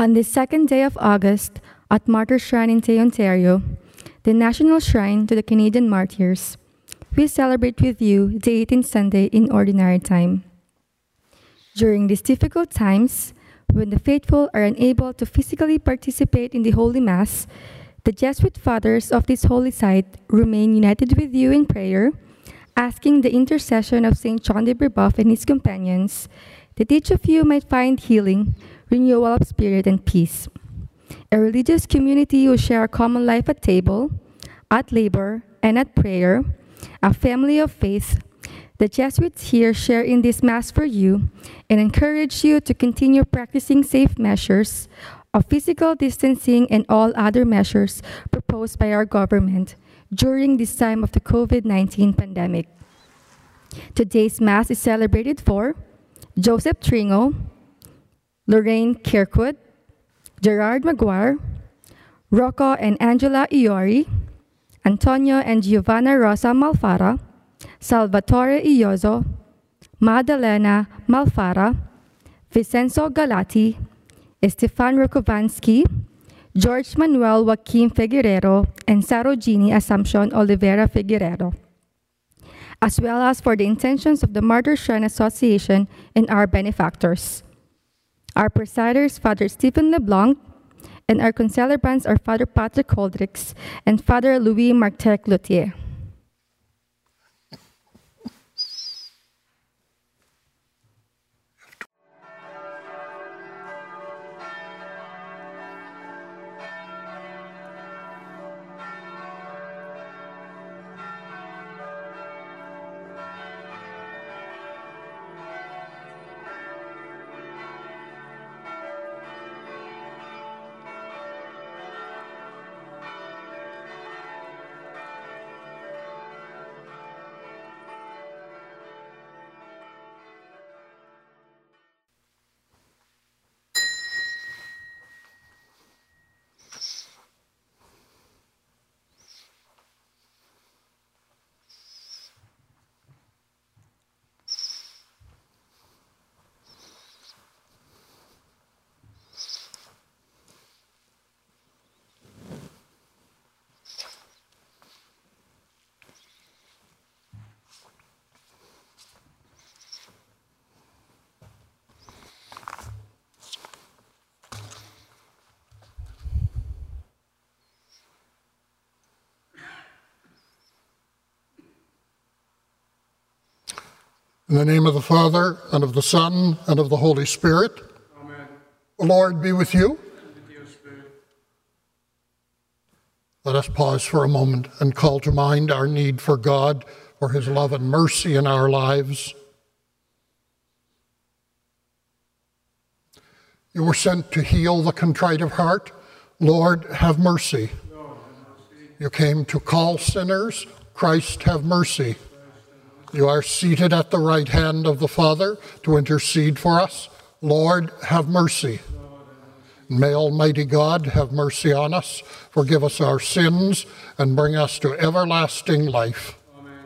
On the second day of August, at Martyrs Shrine in Tay, Ontario, the National Shrine to the Canadian Martyrs, we celebrate with you the 18th Sunday in Ordinary Time. During these difficult times, when the faithful are unable to physically participate in the Holy Mass, the Jesuit fathers of this holy site remain united with you in prayer, asking the intercession of St. John de Brebeuf and his companions that each of you might find healing, renewal of spirit, and peace. A religious community who share a common life at table, at labor, and at prayer, a family of faith. The Jesuits here share in this Mass for you and encourage you to continue practicing safe measures of physical distancing and all other measures proposed by our government during this time of the COVID 19 pandemic. Today's Mass is celebrated for Joseph Tringo, Lorraine Kirkwood, Gerard Maguire, Rocco and Angela Iori, Antonio and Giovanna Rosa Malfara, Salvatore Iozo, Madalena Malfara, Vincenzo Galati, Estefan Rukovansky, George Manuel Joaquim Figueredo, and Sarojini Assumption Oliveira Figueredo, as well as for the intentions of the Martyr Shrine Association and our benefactors. Our presiders, Father Stephen LeBlanc, and our concelebrants are Father Patrick Holdricks and Father Louis Martek Luthier. In the name of the Father, and of the Son, and of the Holy Spirit. Amen. The Lord be with you. And with your spirit. Let us pause for a moment and call to mind our need for God, for his love and mercy in our lives. You were sent to heal the contrite of heart. Lord, have mercy. Lord, have mercy. You came to call sinners. Christ, have mercy. You are seated at the right hand of the Father to intercede for us. Lord, have mercy. May Almighty God have mercy on us, forgive us our sins, and bring us to everlasting life. Amen.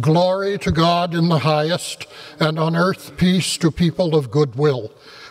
Glory to God in the highest, and on earth peace to people of good will.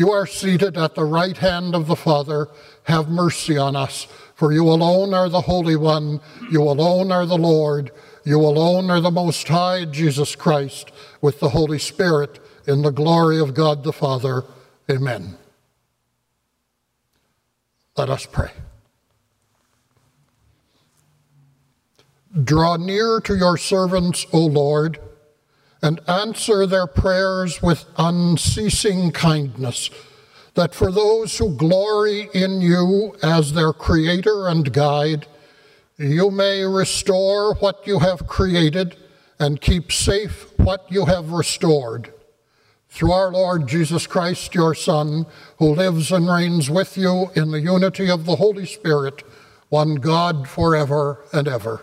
You are seated at the right hand of the Father. Have mercy on us, for you alone are the Holy One. You alone are the Lord. You alone are the Most High, Jesus Christ, with the Holy Spirit, in the glory of God the Father. Amen. Let us pray. Draw near to your servants, O Lord and answer their prayers with unceasing kindness, that for those who glory in you as their creator and guide, you may restore what you have created and keep safe what you have restored. Through our Lord Jesus Christ, your Son, who lives and reigns with you in the unity of the Holy Spirit, one God forever and ever.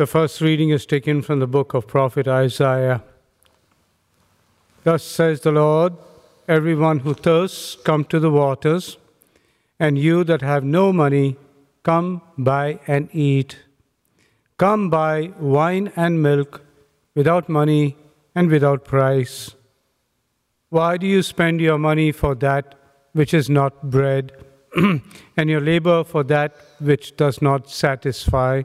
The first reading is taken from the book of prophet Isaiah. Thus says the Lord, everyone who thirsts, come to the waters, and you that have no money, come buy and eat. Come buy wine and milk without money and without price. Why do you spend your money for that which is not bread, and your labor for that which does not satisfy?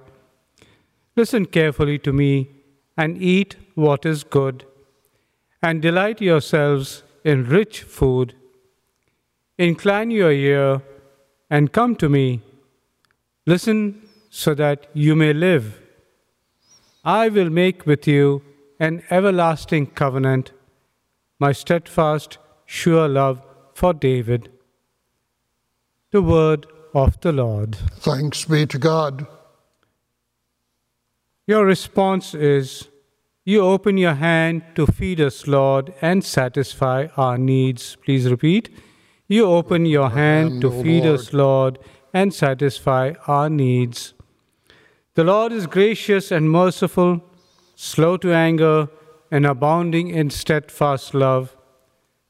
Listen carefully to me and eat what is good, and delight yourselves in rich food. Incline your ear and come to me. Listen so that you may live. I will make with you an everlasting covenant, my steadfast, sure love for David. The word of the Lord. Thanks be to God. Your response is You open your hand to feed us, Lord, and satisfy our needs. Please repeat. You open your hand to feed Lord. us, Lord, and satisfy our needs. The Lord is gracious and merciful, slow to anger, and abounding in steadfast love.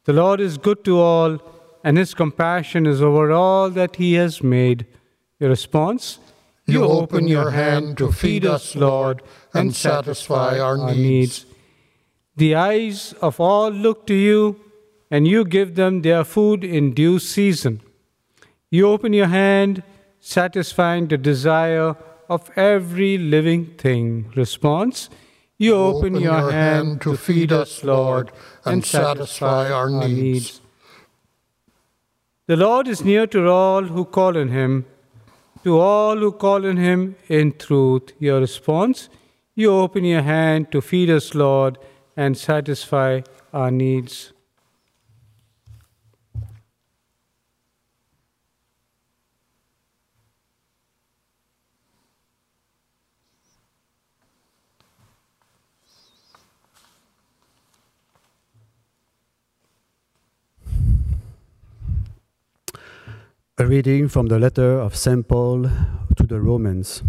The Lord is good to all, and his compassion is over all that he has made. Your response? You open your hand to feed us, Lord, and satisfy our needs. The eyes of all look to you, and you give them their food in due season. You open your hand, satisfying the desire of every living thing. Response You open, your, hand to feed us, Lord, and satisfy our needs. The Lord is near to all who call on him, to all who call on him in truth. Your response You open your hand to feed us, Lord, and satisfy our needs. Reading from the letter of St. Paul to the Romans.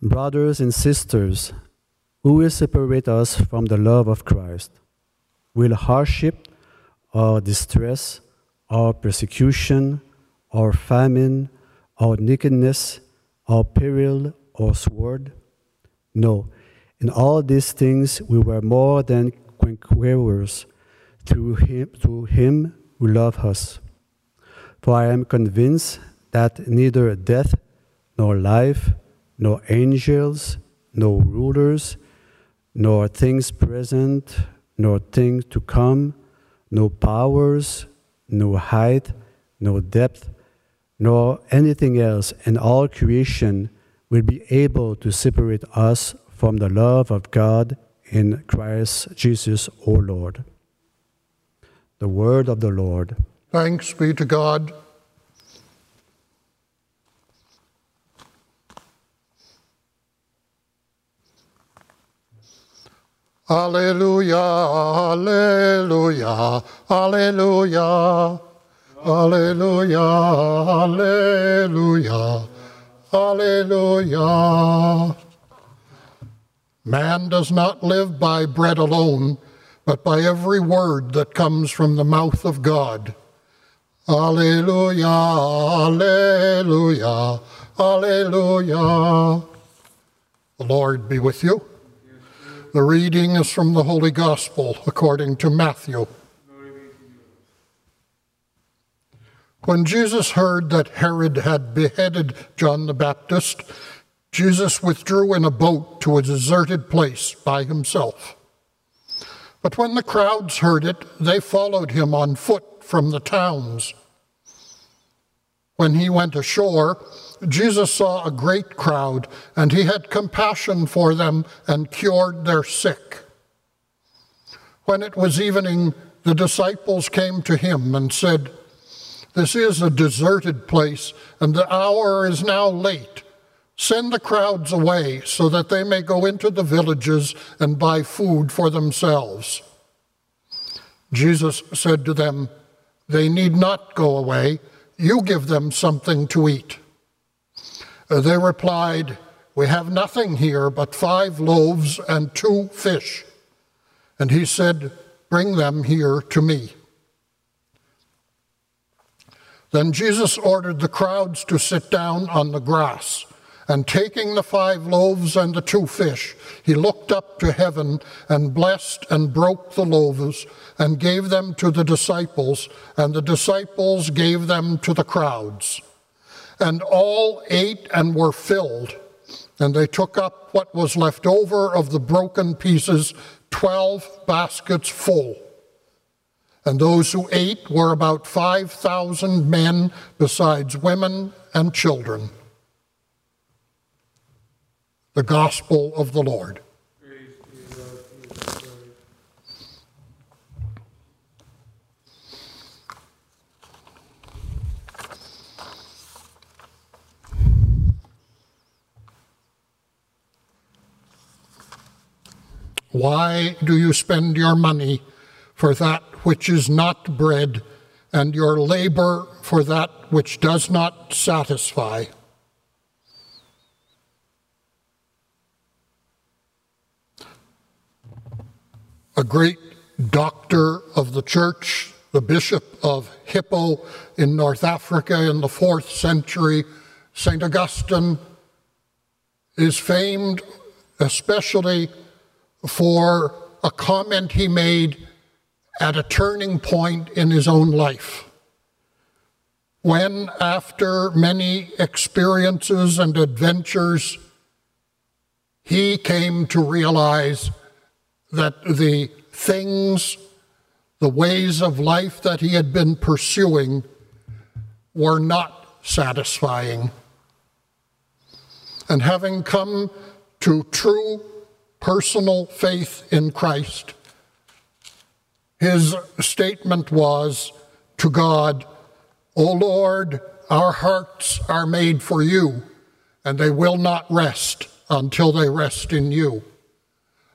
Brothers and sisters, who will separate us from the love of Christ? Will hardship, or distress, or persecution, or famine, or nakedness, or peril, or sword? No, in all these things we were more than conquerors through him, through him who loved us. For I am convinced that neither death, nor life, nor angels, nor rulers, nor things present, nor things to come, no powers, no height, no depth, nor anything else in all creation will be able to separate us from the love of God in Christ Jesus our Lord. The word of the Lord. Thanks be to God. Alleluia, Alleluia, Alleluia, Alleluia, Alleluia, Alleluia. Man does not live by bread alone, but by every word that comes from the mouth of God. Alleluia, Alleluia, Alleluia. The Lord be with you. The reading is from the Holy Gospel according to Matthew. When Jesus heard that Herod had beheaded John the Baptist, Jesus withdrew in a boat to a deserted place by himself. But when the crowds heard it, they followed him on foot from the towns. When he went ashore, Jesus saw a great crowd, and he had compassion for them and cured their sick. When it was evening, the disciples came to him and said, This is a deserted place, and the hour is now late. Send the crowds away so that they may go into the villages and buy food for themselves. Jesus said to them, They need not go away. You give them something to eat. Uh, They replied, We have nothing here but five loaves and two fish. And he said, Bring them here to me. Then Jesus ordered the crowds to sit down on the grass. And taking the five loaves and the two fish, he looked up to heaven and blessed and broke the loaves and gave them to the disciples, and the disciples gave them to the crowds. And all ate and were filled, and they took up what was left over of the broken pieces, twelve baskets full. And those who ate were about 5,000 men, besides women and children. The Gospel of the Lord. Why do you spend your money for that which is not bread, and your labor for that which does not satisfy? A great doctor of the church, the bishop of Hippo in North Africa in the fourth century, St. Augustine, is famed especially for a comment he made at a turning point in his own life. When, after many experiences and adventures, he came to realize that the things, the ways of life that he had been pursuing were not satisfying. And having come to true personal faith in Christ, his statement was to God, O Lord, our hearts are made for you, and they will not rest until they rest in you.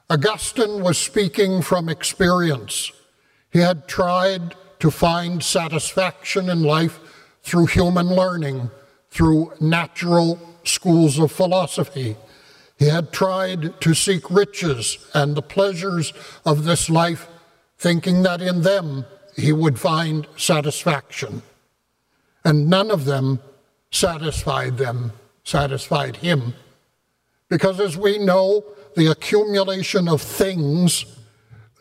Augustine was speaking from experience. He had tried to find satisfaction in life through human learning, through natural schools of philosophy. He had tried to seek riches and the pleasures of this life, thinking that in them he would find satisfaction. And none of them satisfied them, satisfied him. Because as we know, the accumulation of things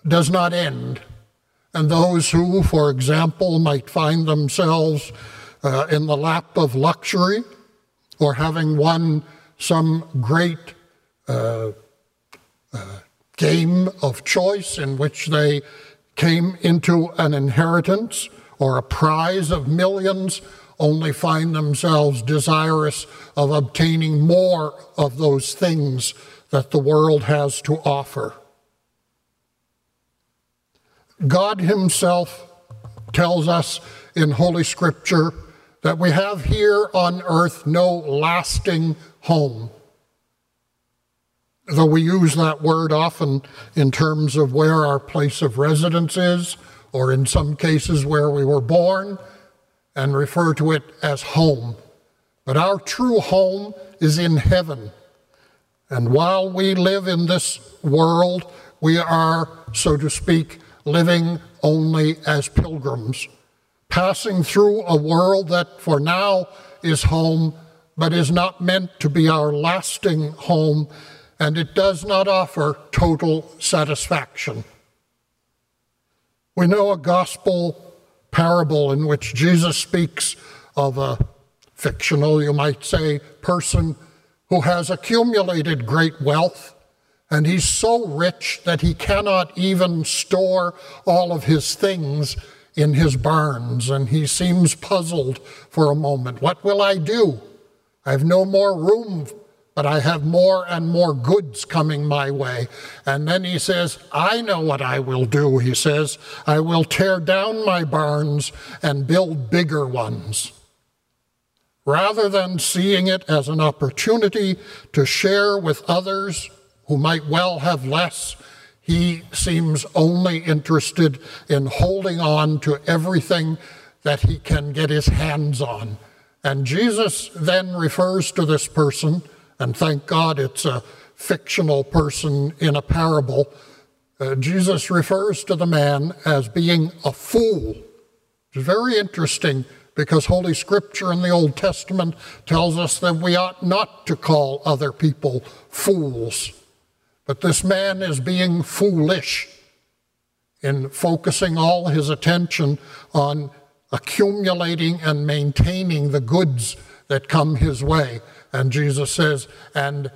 does not end. And those who, for example, might find themselves uh, in the lap of luxury or having won some great uh, uh, game of choice in which they came into an inheritance or a prize of millions only find themselves desirous of obtaining more of those things that the world has to offer. God Himself tells us in Holy Scripture that we have here on earth no lasting home. Though we use that word often in terms of where our place of residence is, or in some cases where we were born, and refer to it as home. But our true home is in heaven. And while we live in this world, we are, so to speak, living only as pilgrims, passing through a world that for now is home, but is not meant to be our lasting home, and it does not offer total satisfaction. We know a gospel parable in which Jesus speaks of a fictional, you might say, person who has accumulated great wealth, and he's so rich that he cannot even store all of his things in his barns, and he seems puzzled for a moment. What will I do? I have no more room but I have more and more goods coming my way. And then he says, I know what I will do. He says, I will tear down my barns and build bigger ones. Rather than seeing it as an opportunity to share with others who might well have less, he seems only interested in holding on to everything that he can get his hands on. And Jesus then refers to this person and thank God it's a fictional person in a parable. Uh, Jesus refers to the man as being a fool. It's very interesting because Holy Scripture in the Old Testament tells us that we ought not to call other people fools. But this man is being foolish in focusing all his attention on accumulating and maintaining the goods that come his way. And Jesus says, and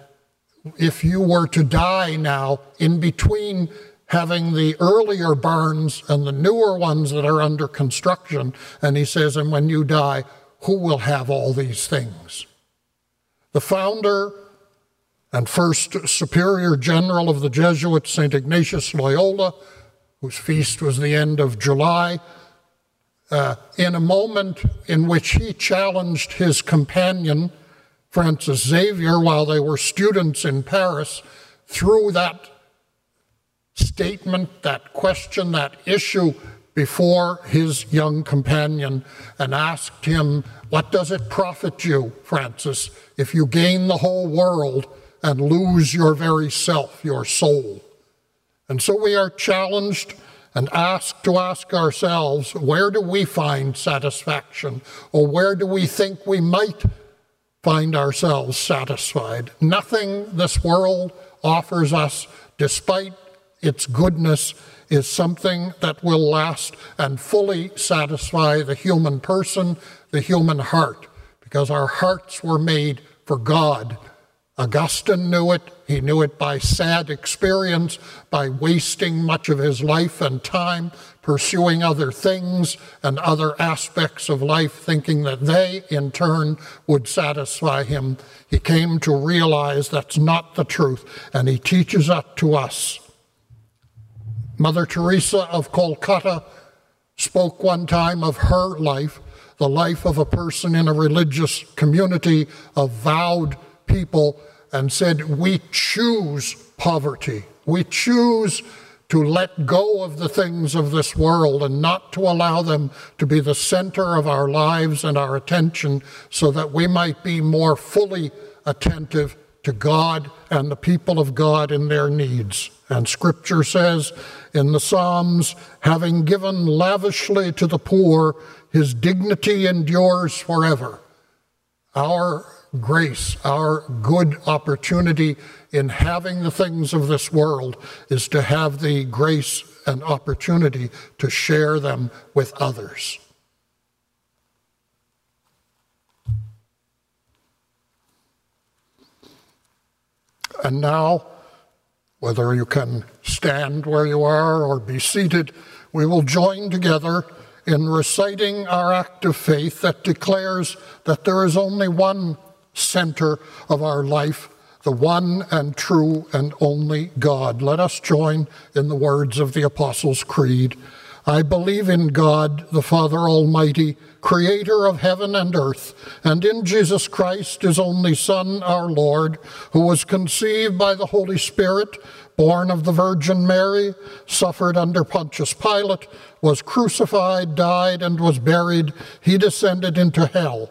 if you were to die now, in between having the earlier barns and the newer ones that are under construction, and he says, and when you die, who will have all these things? The founder and first superior general of the Jesuits, St. Ignatius Loyola, whose feast was the end of July, uh, in a moment in which he challenged his companion Francis Xavier while they were students in Paris threw that statement, that question, that issue before his young companion and asked him, What does it profit you, Francis, if you gain the whole world and lose your very self, your soul? And so we are challenged and asked to ask ourselves, where do we find satisfaction? Or where do we think we might find ourselves satisfied. Nothing this world offers us, despite its goodness, is something that will last and fully satisfy the human person, the human heart, because our hearts were made for God Augustine knew it. He knew it by sad experience, by wasting much of his life and time pursuing other things and other aspects of life, thinking that they, in turn, would satisfy him. He came to realize that's not the truth, and he teaches that to us. Mother Teresa of Kolkata spoke one time of her life, the life of a person in a religious community of vowed people and said, We choose poverty. We choose to let go of the things of this world and not to allow them to be the center of our lives and our attention so that we might be more fully attentive to God and the people of God in their needs. And scripture says in the Psalms, having given lavishly to the poor, his dignity endures forever. Our grace, our good opportunity in having the things of this world is to have the grace and opportunity to share them with others. And now, whether you can stand where you are or be seated, we will join together in reciting our act of faith that declares that there is only one center of our life, the one and true and only God. Let us join in the words of the Apostles' Creed. I believe in God, the Father Almighty, creator of heaven and earth, and in Jesus Christ, his only Son, our Lord, who was conceived by the Holy Spirit, born of the Virgin Mary, suffered under Pontius Pilate, was crucified, died, and was buried. He descended into hell.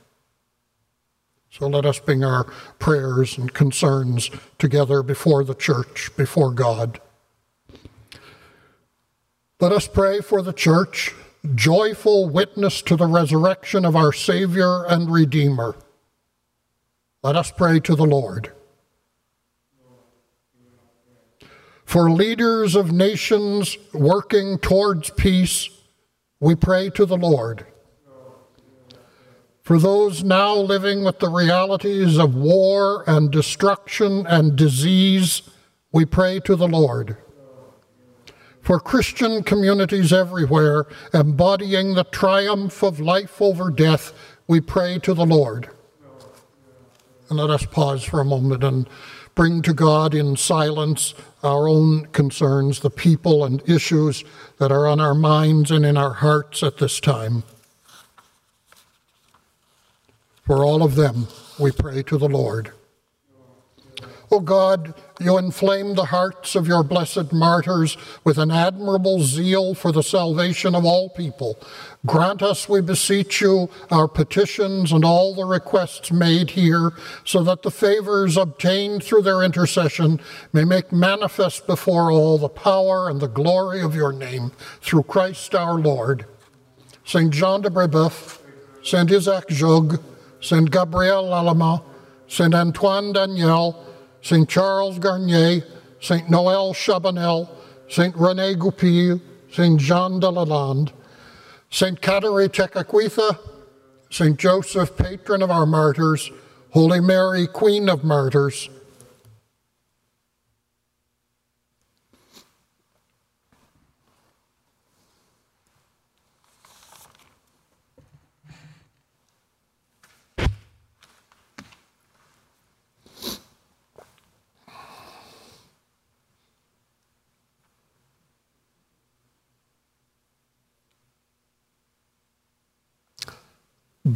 So let us bring our prayers and concerns together before the church, before God. Let us pray for the church, joyful witness to the resurrection of our Savior and Redeemer. Let us pray to the Lord. For leaders of nations working towards peace, we pray to the Lord. For those now living with the realities of war and destruction and disease, we pray to the Lord. For Christian communities everywhere embodying the triumph of life over death, we pray to the Lord. And let us pause for a moment and bring to God in silence our own concerns, the people and issues that are on our minds and in our hearts at this time. For all of them, we pray to the Lord. O God, you inflame the hearts of your blessed martyrs with an admirable zeal for the salvation of all people. Grant us, we beseech you, our petitions and all the requests made here, so that the favors obtained through their intercession may make manifest before all the power and the glory of your name, through Christ our Lord. Saint John de Brebeuf, Saint Isaac Jogues, Saint Gabriel Lallemant, Saint Antoine Daniel, Saint Charles Garnier, Saint Noel Chabanel, Saint Rene Goupil, Saint Jean de Lalande, Saint Catherine Tekakwitha, Saint Joseph, patron of our martyrs, Holy Mary, Queen of Martyrs,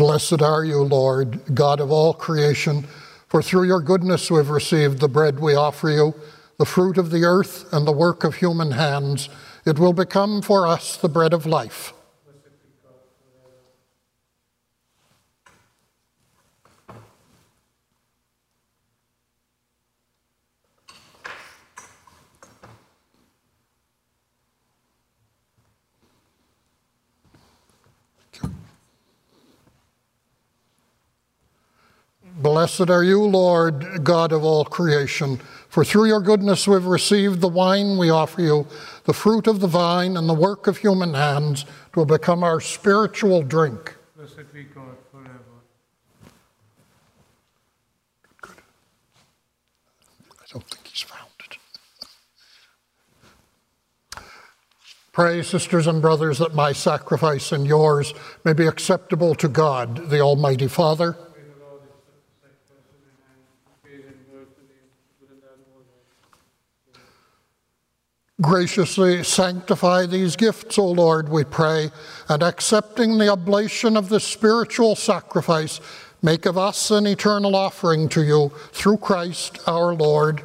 Blessed are you, Lord, God of all creation, for through your goodness we have received the bread we offer you, the fruit of the earth and the work of human hands. It will become for us the bread of life. Blessed are you, Lord, God of all creation, for through your goodness we've received the wine we offer you, the fruit of the vine and the work of human hands, it will become our spiritual drink. Blessed be God forever. I don't think he's found it. Pray, sisters and brothers, that my sacrifice and yours may be acceptable to God, the Almighty Father. May the Lord accept the sacrifice in your hands, praise and glory to thee, good and admirable Lord. Graciously sanctify these gifts, O Lord, we pray, and accepting the oblation of this spiritual sacrifice, make of us an eternal offering to you through Christ our Lord.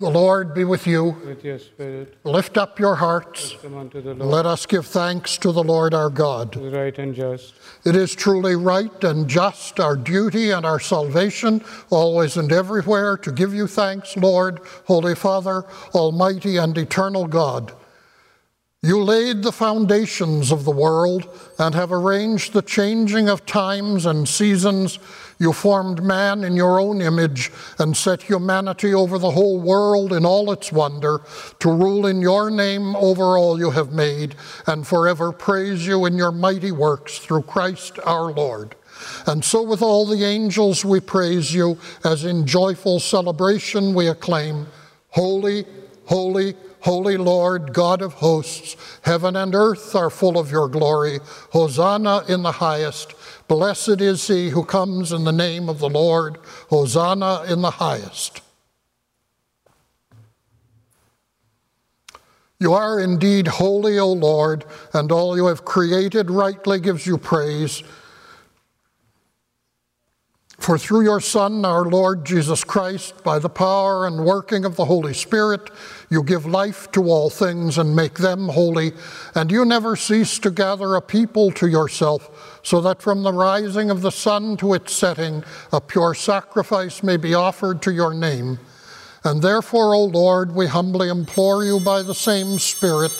The Lord be with you. With your spirit, Lift up your hearts. come unto the Lord, Let us give thanks to the Lord our God. who is right and just. It is truly right and just, our duty and our salvation, always and everywhere, to give you thanks, Lord, Holy Father, Almighty and eternal God. You laid the foundations of the world and have arranged the changing of times and seasons. You formed man in your own image and set humanity over the whole world in all its wonder, to rule in your name over all you have made, and forever praise you in your mighty works through Christ our Lord. And so, with all the angels, we praise you, as in joyful celebration we acclaim Holy, holy, holy Lord, God of hosts. Heaven and earth are full of your glory. Hosanna in the highest. Blessed is he who comes in the name of the Lord. Hosanna in the highest. You are indeed holy, O Lord, and all you have created rightly gives you praise. For through your Son, our Lord Jesus Christ, by the power and working of the Holy Spirit, you give life to all things and make them holy, and you never cease to gather a people to yourself, so that from the rising of the sun to its setting, a pure sacrifice may be offered to your name. And therefore, O Lord, we humbly implore you by the same Spirit,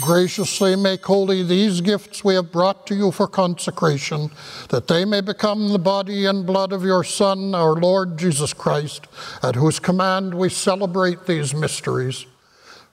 Graciously make holy these gifts we have brought to you for consecration, that they may become the body and blood of your Son, our Lord Jesus Christ, at whose command we celebrate these mysteries.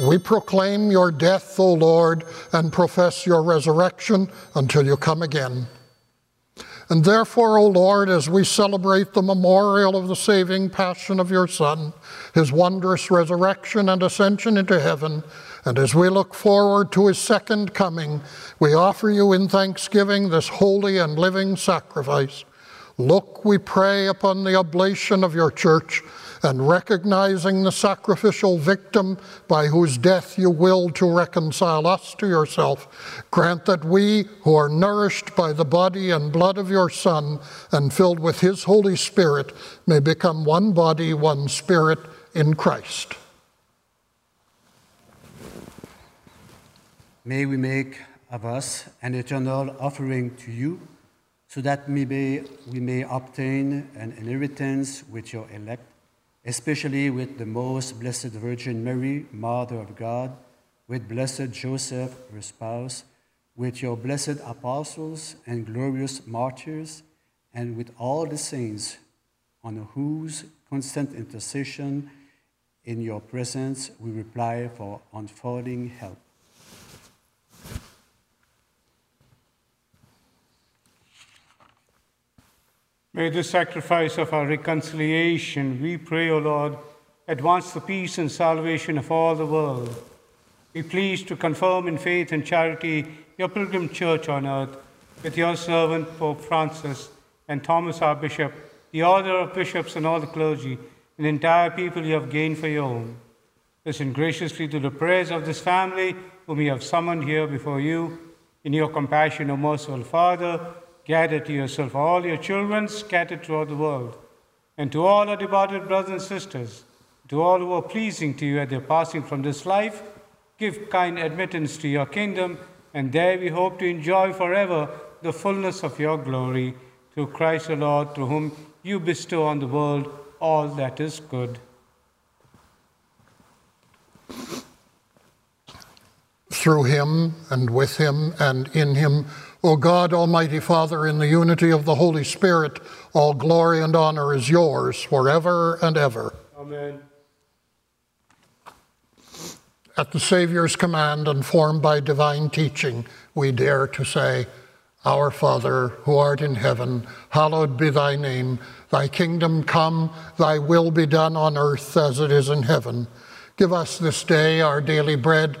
We proclaim your death, O Lord, and profess your resurrection until you come again. And therefore, O Lord, as we celebrate the memorial of the saving passion of your Son, his wondrous resurrection and ascension into heaven, and as we look forward to his second coming, we offer you in thanksgiving this holy and living sacrifice. Look, we pray, upon the oblation of your church and recognizing the sacrificial victim by whose death you willed to reconcile us to yourself, grant that we, who are nourished by the body and blood of your Son and filled with his Holy Spirit, may become one body, one spirit in Christ. May we make of us an eternal offering to you, so that we may, we may obtain an inheritance with your elect especially with the most blessed Virgin Mary, Mother of God, with blessed Joseph, her spouse, with your blessed apostles and glorious martyrs, and with all the saints, on whose constant intercession in your presence we reply for unfolding help. May the sacrifice of our reconciliation, we pray, O Lord, advance the peace and salvation of all the world. Be pleased to confirm in faith and charity your pilgrim church on earth with your servant Pope Francis and Thomas our bishop, the order of bishops and all the clergy, and the entire people you have gained for your own. Listen graciously to the prayers of this family whom you have summoned here before you. In your compassion, O merciful Father, Gather to yourself all your children scattered throughout the world, and to all our departed brothers and sisters, to all who are pleasing to you at their passing from this life, give kind admittance to your kingdom, and there we hope to enjoy forever the fullness of your glory, through Christ the Lord, through whom you bestow on the world all that is good. Through him, and with him, and in him, O God, Almighty Father, in the unity of the Holy Spirit, all glory and honor is yours forever and ever. Amen. At the Savior's command and formed by divine teaching, we dare to say, Our Father, who art in heaven, hallowed be thy name. Thy kingdom come, thy will be done on earth as it is in heaven. Give us this day our daily bread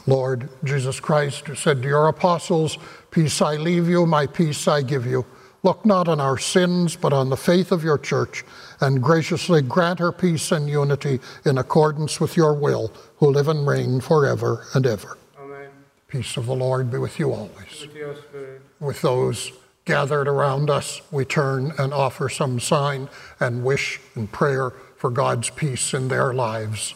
Lord Jesus Christ, who said to your apostles, Peace I leave you, my peace I give you. Look not on our sins, but on the faith of your church, and graciously grant her peace and unity in accordance with your will, who live and reign forever and ever. Amen. Peace of the Lord be with you always. With. With those gathered around us, we turn and offer some sign and wish and prayer for God's peace in their lives.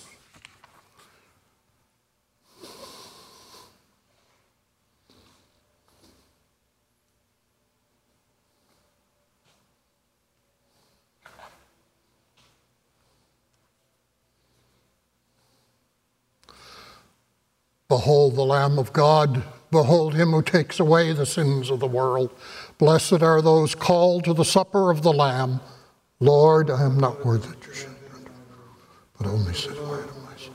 Behold the Lamb of God. Behold him who takes away the sins of the world. Blessed are those called to the supper of the Lamb. Lord, I am not worthy that you should enter, but only say the word of my soul.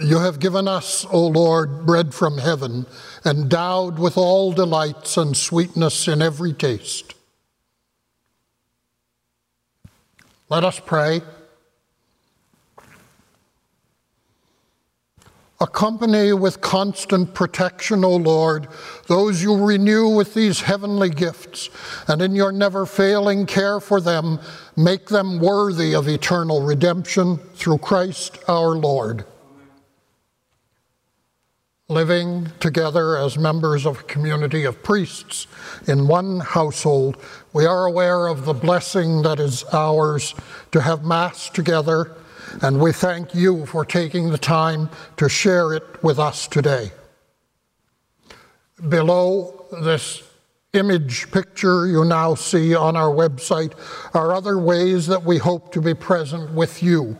You have given us, O Lord, bread from heaven, endowed with all delights and sweetness in every taste. Let us pray. Accompany with constant protection, O Lord, those you renew with these heavenly gifts, and in your never failing care for them, make them worthy of eternal redemption through Christ our Lord living together as members of a community of priests in one household, we are aware of the blessing that is ours to have Mass together, and we thank you for taking the time to share it with us today. Below this image picture you now see on our website are other ways that we hope to be present with you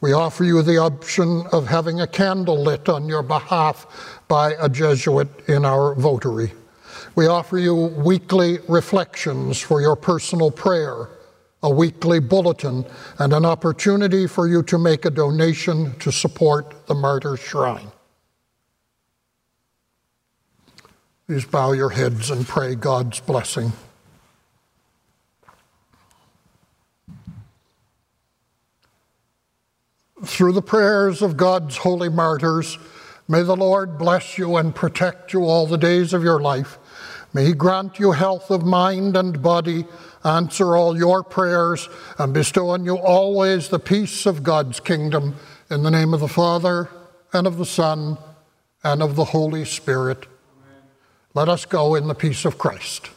we offer you the option of having a candle lit on your behalf by a Jesuit in our votary. We offer you weekly reflections for your personal prayer, a weekly bulletin, and an opportunity for you to make a donation to support the Martyrs' Shrine. Please bow your heads and pray God's blessing. Through the prayers of God's holy martyrs, may the Lord bless you and protect you all the days of your life. May He grant you health of mind and body, answer all your prayers, and bestow on you always the peace of God's kingdom. In the name of the Father, and of the Son, and of the Holy Spirit. Amen. Let us go in the peace of Christ.